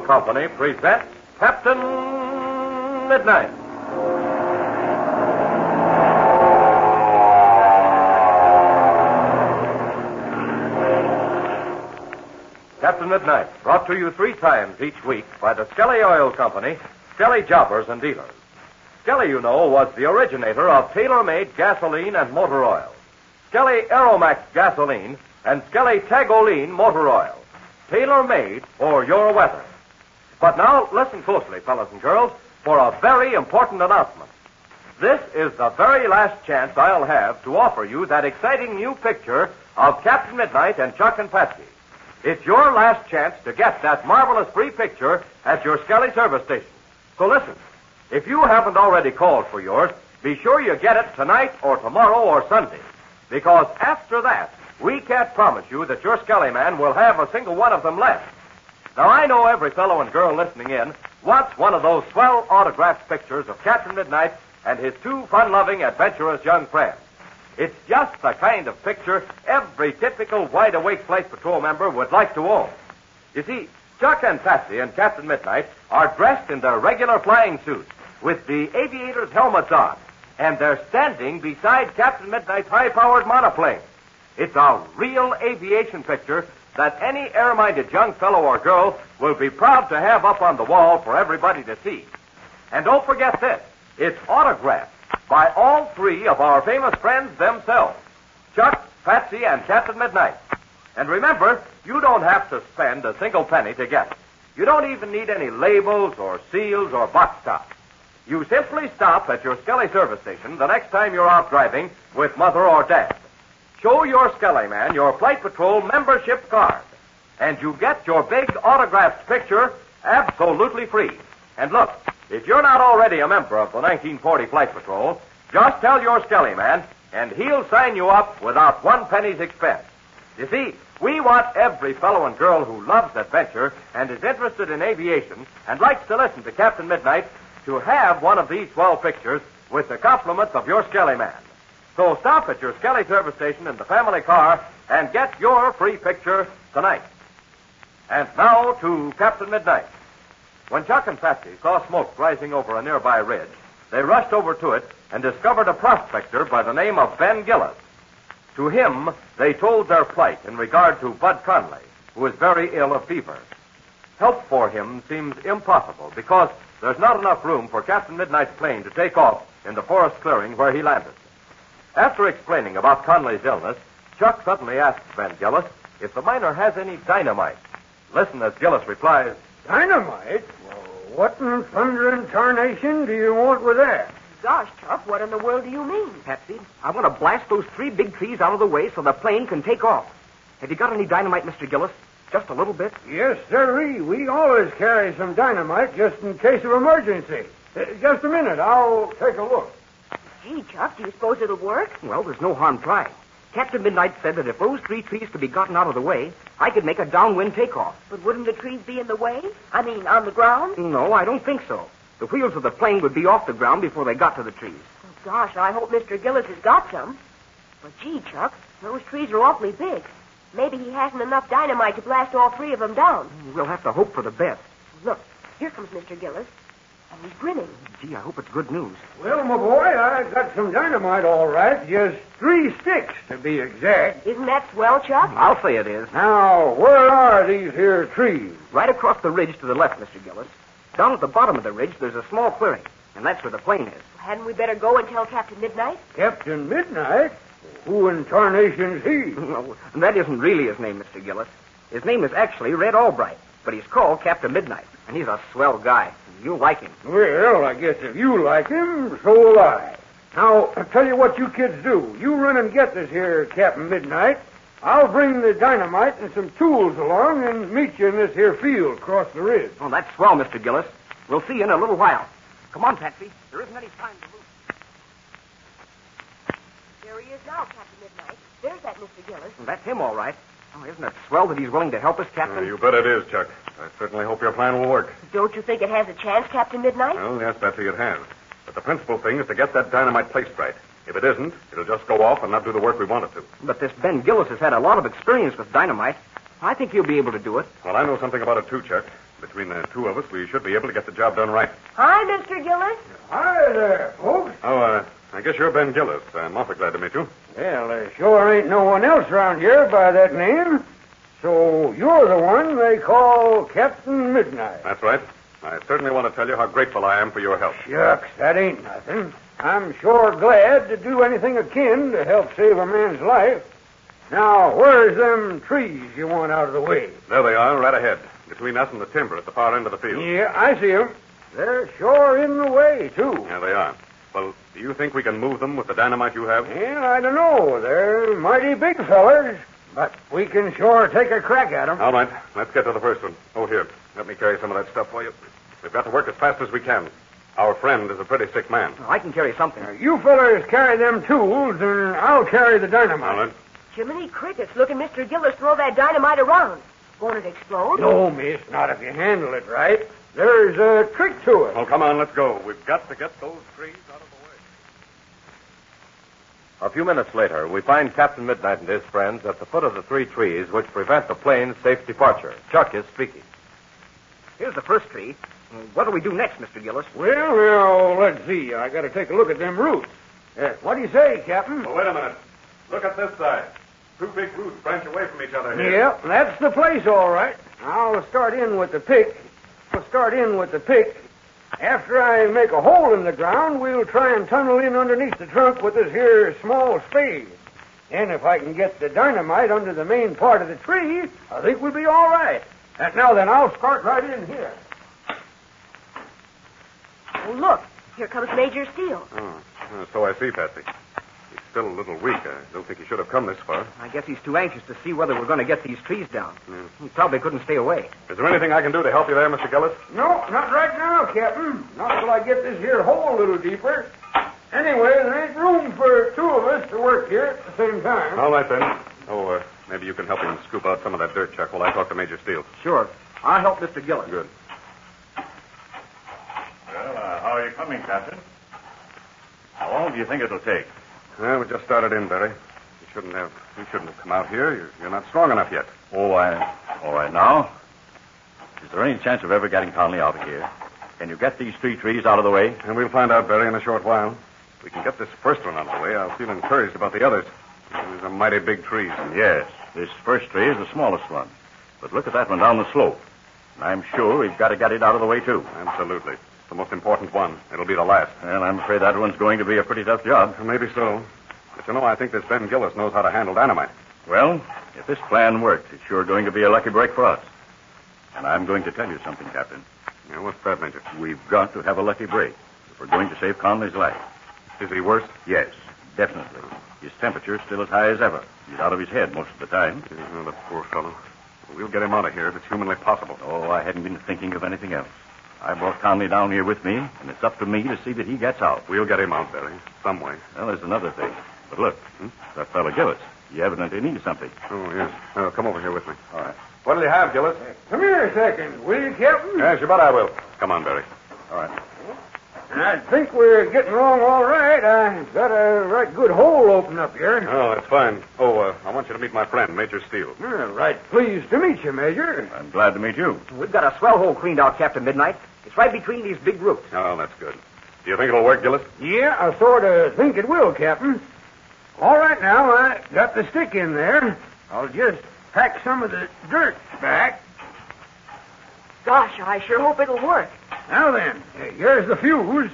Company presents Captain Midnight. Captain Midnight, brought to you three times each week by the Skelly Oil Company, Skelly Jobbers and Dealers. Skelly, you know, was the originator of tailor-made gasoline and motor oil. Skelly Aromax gasoline and Skelly Tagolene motor oil. Tailor-made for your weather. But now, listen closely, fellas and girls, for a very important announcement. This is the very last chance I'll have to offer you that exciting new picture of Captain Midnight and Chuck and Patsy. It's your last chance to get that marvelous free picture at your Skelly service station. So listen, if you haven't already called for yours, be sure you get it tonight or tomorrow or Sunday. Because after that, we can't promise you that your Skelly man will have a single one of them left. Now, I know every fellow and girl listening in wants one of those swell autographed pictures of Captain Midnight and his two fun-loving, adventurous young friends. It's just the kind of picture every typical wide-awake flight patrol member would like to own. You see, Chuck and Patsy and Captain Midnight are dressed in their regular flying suits with the aviators' helmets on, and they're standing beside Captain Midnight's high-powered monoplane. It's a real aviation picture that any air-minded young fellow or girl will be proud to have up on the wall for everybody to see. And don't forget this. It's autographed by all three of our famous friends themselves. Chuck, Patsy, and Captain Midnight. And remember, you don't have to spend a single penny to get it. You don't even need any labels or seals or box tops. You simply stop at your Skelly service station the next time you're out driving with Mother or Dad. Show your Skelly man your Flight Patrol membership card, and you get your big autographed picture absolutely free. And look, if you're not already a member of the 1940 Flight Patrol, just tell your Skelly man, and he'll sign you up without one penny's expense. You see, we want every fellow and girl who loves adventure and is interested in aviation and likes to listen to Captain Midnight to have one of these swell pictures with the compliments of your Skelly man. So stop at your Skelly service station in the family car and get your free picture tonight. And now to Captain Midnight. When Chuck and Patsy saw smoke rising over a nearby ridge, they rushed over to it and discovered a prospector by the name of Ben Gillis. To him, they told their plight in regard to Bud Conley, who is very ill of fever. Help for him seems impossible because there's not enough room for Captain Midnight's plane to take off in the forest clearing where he landed. After explaining about Conley's illness, Chuck suddenly asks Ben Gillis if the miner has any dynamite. Listen as Gillis replies, Dynamite? Well, what in thunder and tarnation do you want with that? Gosh, Chuck, what in the world do you mean? Patsy, I want to blast those three big trees out of the way so the plane can take off. Have you got any dynamite, Mr. Gillis? Just a little bit? Yes, sirree. We always carry some dynamite just in case of emergency. Uh, just a minute. I'll take a look. Gee, Chuck, do you suppose it'll work? Well, there's no harm trying. Captain Midnight said that if those three trees could be gotten out of the way, I could make a downwind takeoff. But wouldn't the trees be in the way? I mean, on the ground? No, I don't think so. The wheels of the plane would be off the ground before they got to the trees. Oh, gosh, I hope Mr. Gillis has got some. But gee, Chuck, those trees are awfully big. Maybe he hasn't enough dynamite to blast all three of them down. We'll have to hope for the best. Look, here comes Mr. Gillis. And he's grinning. Gee, I hope it's good news. Well, my boy, I've got some dynamite all right. Just three sticks, to be exact. Isn't that swell, Chuck? Mm, I'll say it is. Now, where are these here trees? Right across the ridge to the left, Mr. Gillis. Down at the bottom of the ridge, there's a small clearing, and that's where the plane is. Hadn't we better go and tell Captain Midnight? Captain Midnight? Who in tarnation's he? No, that isn't really his name, Mr. Gillis. His name is actually Red Albright, but he's called Captain Midnight, and he's a swell guy. You'll like him. Well, I guess if you like him, so will I. Now, I'll tell you what you kids do. You run and get this here Captain Midnight. I'll bring the dynamite and some tools along and meet you in this here field across the ridge. Oh, that's swell, Mr. Gillis. We'll see you in a little while. Come on, Patsy. There isn't any time to lose. There he is now, Captain Midnight. There's that Mr. Gillis. Well, that's him, all right. Oh, isn't it swell that he's willing to help us, Captain? Uh, you bet it is, Chuck. I certainly hope your plan will work. Don't you think it has a chance, Captain Midnight? Well, yes, Betsy, it has. But the principal thing is to get that dynamite placed right. If it isn't, it'll just go off and not do the work we want it to. But this Ben Gillis has had a lot of experience with dynamite. I think he'll be able to do it. Well, I know something about it too, Chuck. Between the two of us, we should be able to get the job done right. Hi, Mr. Gillis. Hi there, folks. Oh, uh, I guess you're Ben Gillis. I'm awfully glad to meet you. Well, there sure ain't no one else around here by that name. So you're the one they call Captain Midnight. That's right. I certainly want to tell you how grateful I am for your help. Shucks, that ain't nothing. I'm sure glad to do anything akin to help save a man's life. Now, where's them trees you want out of the way? There they are, right ahead, between us and the timber at the far end of the field. Yeah, I see 'em. They're sure in the way, too. Yeah, they are. Well, do you think we can move them with the dynamite you have? Well, I don't know. They're mighty big fellers, but we can sure take a crack at them. All right, let's get to the first one. Oh, here, let me carry some of that stuff for you. We've got to work as fast as we can. Our friend is a pretty sick man. I can carry something. You fellers carry them tools, and I'll carry the dynamite. All right. Jiminy Crickets, look at Mr. Gillis throw that dynamite around. Won't it explode? No, miss, not if you handle it right. There's a trick to it. Well, come on, let's go. We've got to get those trees out of the way. A few minutes later, we find Captain Midnight and his friends at the foot of the three trees which prevent the plane's safe departure. Chuck is speaking. Here's the first tree. What do we do next, Mr. Gillis? Well, well, let's see. I got to take a look at them roots. Uh, what do you say, Captain? Well, wait a minute. Look at this side. Two big roots branch away from each other here. Yep, that's the place, all right. I'll start in with the pick. I'll start in with the pick. After I make a hole in the ground, we'll try and tunnel in underneath the trunk with this here small spade. And if I can get the dynamite under the main part of the tree, I think we'll be all right. And now then, I'll start right in here. Oh, look, here comes Major Steele. Oh, so I see, Patsy. He's still a little weak. I don't think he should have come this far. I guess he's too anxious to see whether we're going to get these trees down. He probably couldn't stay away. Is there anything I can do to help you there, Mr. Gillis? No, not right now, Captain. Not till I get this here hole a little deeper. Anyway, there ain't room for two of us to work here at the same time. All right, then. Oh, uh, maybe you can help him scoop out some of that dirt, Chuck, while I talk to Major Steele. Sure. I'll help Mr. Gillis. Good. Well, uh, how are you coming, Captain? How long do you think it'll take? Well, we just started in, Barry. You shouldn't have. You shouldn't have come out here. You're, you're not strong enough yet. Oh, I. All right, now. Is there any chance of ever getting Conley out of here? Can you get these three trees out of the way? And we'll find out, Barry, in a short while. If we can get this first one out of the way, I'll feel encouraged about the others. These are mighty big trees. Yes. This first tree is the smallest one. But look at that one down the slope. And I'm sure we've got to get it out of the way, too. Absolutely. The most important one. It'll be the last. Well, I'm afraid that one's going to be a pretty tough job. Maybe so. But you know, I think this Ben Gillis knows how to handle dynamite. Well, if this plan works, it's sure going to be a lucky break for us. And I'm going to tell you something, Captain. Yeah, what's that, Major? We've got to have a lucky break if we're going to save Conley's life. Is he worse? Yes, definitely. His temperature's still as high as ever. He's out of his head most of the time. Oh, the poor fellow. We'll get him out of here if it's humanly possible. Oh, I hadn't been thinking of anything else. I brought Conley down here with me, and it's up to me to see that he gets out. We'll get him out, Barry. Some way. Well, there's another thing. But look, hmm? that fellow Gillis. He evidently needs something. Oh, yes. Uh, come over here with me. All right. What'll you have, Gillis? Come here a second, will you, Captain? Yes, you bet I will. Come on, Barry. All right. I think we're getting along all right. I've got a right good hole open up here. Oh, that's fine. Oh, uh, I want you to meet my friend, Major Steele. Yeah, right pleased to meet you, Major. I'm glad to meet you. We've got a swell hole cleaned out, Captain Midnight. It's right between these big roots. Oh, that's good. Do you think it'll work, Gillis? Yeah, I sort of think it will, Captain. All right, now, I got the stick in there. I'll just pack some of the dirt back. Gosh, I sure hope it'll work. Now then, here's the fuse.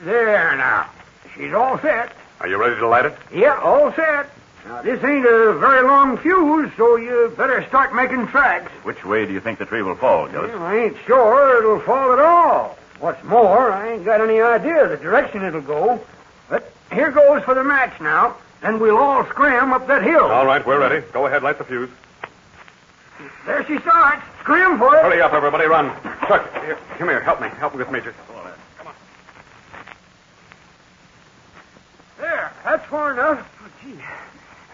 There now. She's all set. Are you ready to light it? Yeah, all set. Now, this ain't a very long fuse, so you better start making tracks. Which way do you think the tree will fall, Gillis? Well, I ain't sure it'll fall at all. What's more, I ain't got any idea the direction it'll go. But here goes for the match now, and we'll all scram up that hill. All right, we're ready. Go ahead, light the fuse. There she starts. Scream for it. Hurry up, everybody, run. Chuck, here, come here. Help me. Help me with Major. Come on. There, that's far enough. Oh, gee.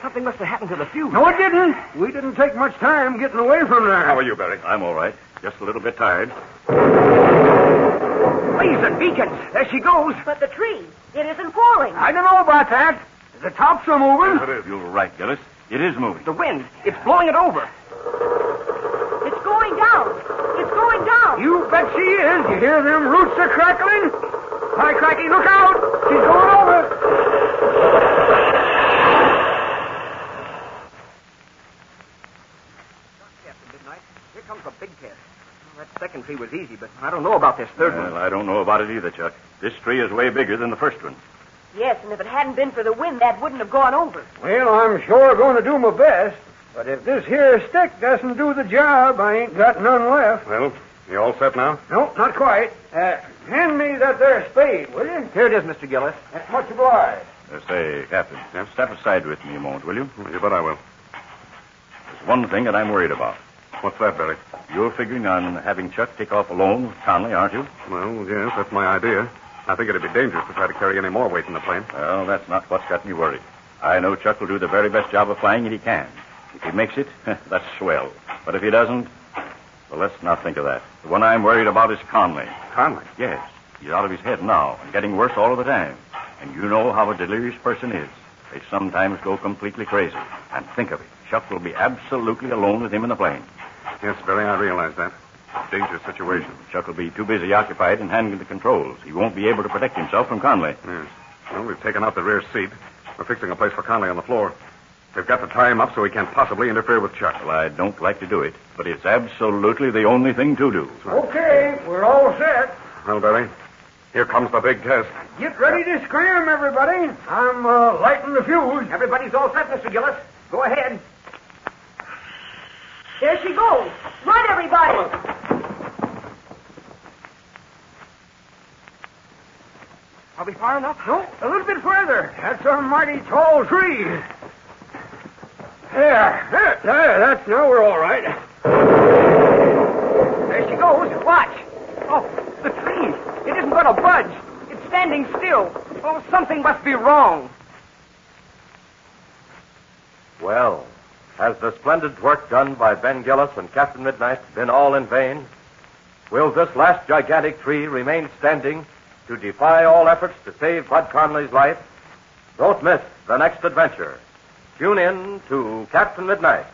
Something must have happened to the fuse. No, it didn't. We didn't take much time getting away from there. How are you, Barry? I'm all right. Just a little bit tired. Laser beacons. There she goes. But the tree, it isn't falling. I don't know about that. The tops are moving. Yes, it is. You're right, Gillis. It is moving. The wind. It's blowing it over. It's going down. It's going down. You bet she is. You hear them roots are crackling? Hi, Cracky, look out. She's going over. Captain Midnight. Here comes a big test. Well, that second tree was easy, but I don't know about this third Well, one. I don't know about it either, Chuck. This tree is way bigger than the first one. Yes, and if it hadn't been for the wind, that wouldn't have gone over. Well, I'm sure going to do my best. But if this here stick doesn't do the job, I ain't got none left. Well, you all set now? No, not quite. Uh, hand me that there spade, will you? Here it is, Mr. Gillis. That's much obliged. Uh, say, Captain, step aside with me a moment, will you? You bet I will. There's one thing that I'm worried about. What's that, Barry? You're figuring on having Chuck take off alone with Conley, aren't you? Well, yes, that's my idea. I think it'd be dangerous to try to carry any more weight in the plane. Well, that's not what's got me worried. I know Chuck will do the very best job of flying that he can. If he makes it, that's swell. But if he doesn't, well, let's not think of that. The one I'm worried about is Conley. Conley? Yes, he's out of his head now and getting worse all of the time. And you know how a delirious person is. They sometimes go completely crazy. And think of it, Chuck will be absolutely alone with him in the plane. Yes, Billy, I realize that. Dangerous situation. Chuck will be too busy occupied in handling the controls. He won't be able to protect himself from Conley. Yes. Well, we've taken out the rear seat. We're fixing a place for Conley on the floor. We've got to tie him up so he can't possibly interfere with Chuck. Well, I don't like to do it, but it's absolutely the only thing to do. Okay, we're all set. Well, Billy, here comes the big test. Get ready to scram, everybody. I'm uh, lighting the fuse. Everybody's all set, Mr. Gillis. Go ahead. There she goes. Run, everybody. Are we far enough? No, a little bit further. That's a mighty tall tree. There, there, there. That's now we're all right. There she goes. Watch. Oh, the tree. It isn't going to budge. It's standing still. Oh, something must be wrong. Well, has the splendid work done by Ben Gillis and Captain Midnight been all in vain? Will this last gigantic tree remain standing to defy all efforts to save Bud Conley's life? Don't miss the next adventure. Tune in to Captain Midnight.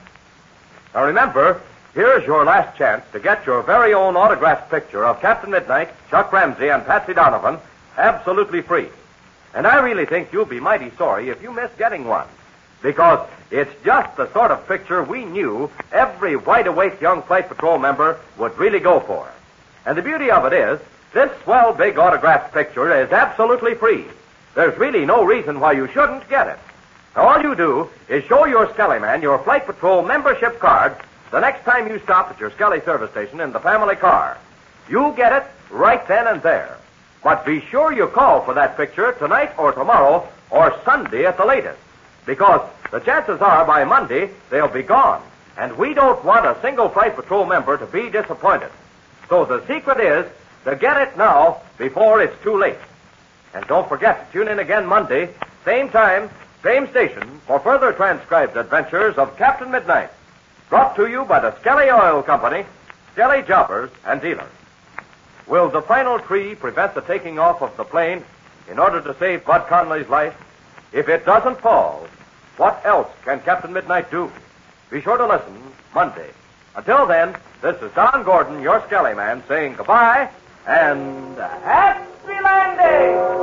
Now remember, here's your last chance to get your very own autographed picture of Captain Midnight, Chuck Ramsey, and Patsy Donovan absolutely free. And I really think you'll be mighty sorry if you miss getting one. Because it's just the sort of picture we knew every wide awake young flight patrol member would really go for. And the beauty of it is, this swell big autographed picture is absolutely free. There's really no reason why you shouldn't get it. All you do is show your Skelly man your Flight Patrol membership card the next time you stop at your Skelly service station in the family car. You get it right then and there. But be sure you call for that picture tonight or tomorrow or Sunday at the latest. Because the chances are by Monday they'll be gone. And we don't want a single Flight Patrol member to be disappointed. So the secret is to get it now before it's too late. And don't forget to tune in again Monday, same time, same station, for further transcribed adventures of Captain Midnight. Brought to you by the Skelly Oil Company, Skelly Jobbers, and Dealers. Will the final tree prevent the taking off of the plane in order to save Bud Conley's life? If it doesn't fall, what else can Captain Midnight do? Be sure to listen Monday. Until then, this is Don Gordon, your Skelly man, saying goodbye and happy landing!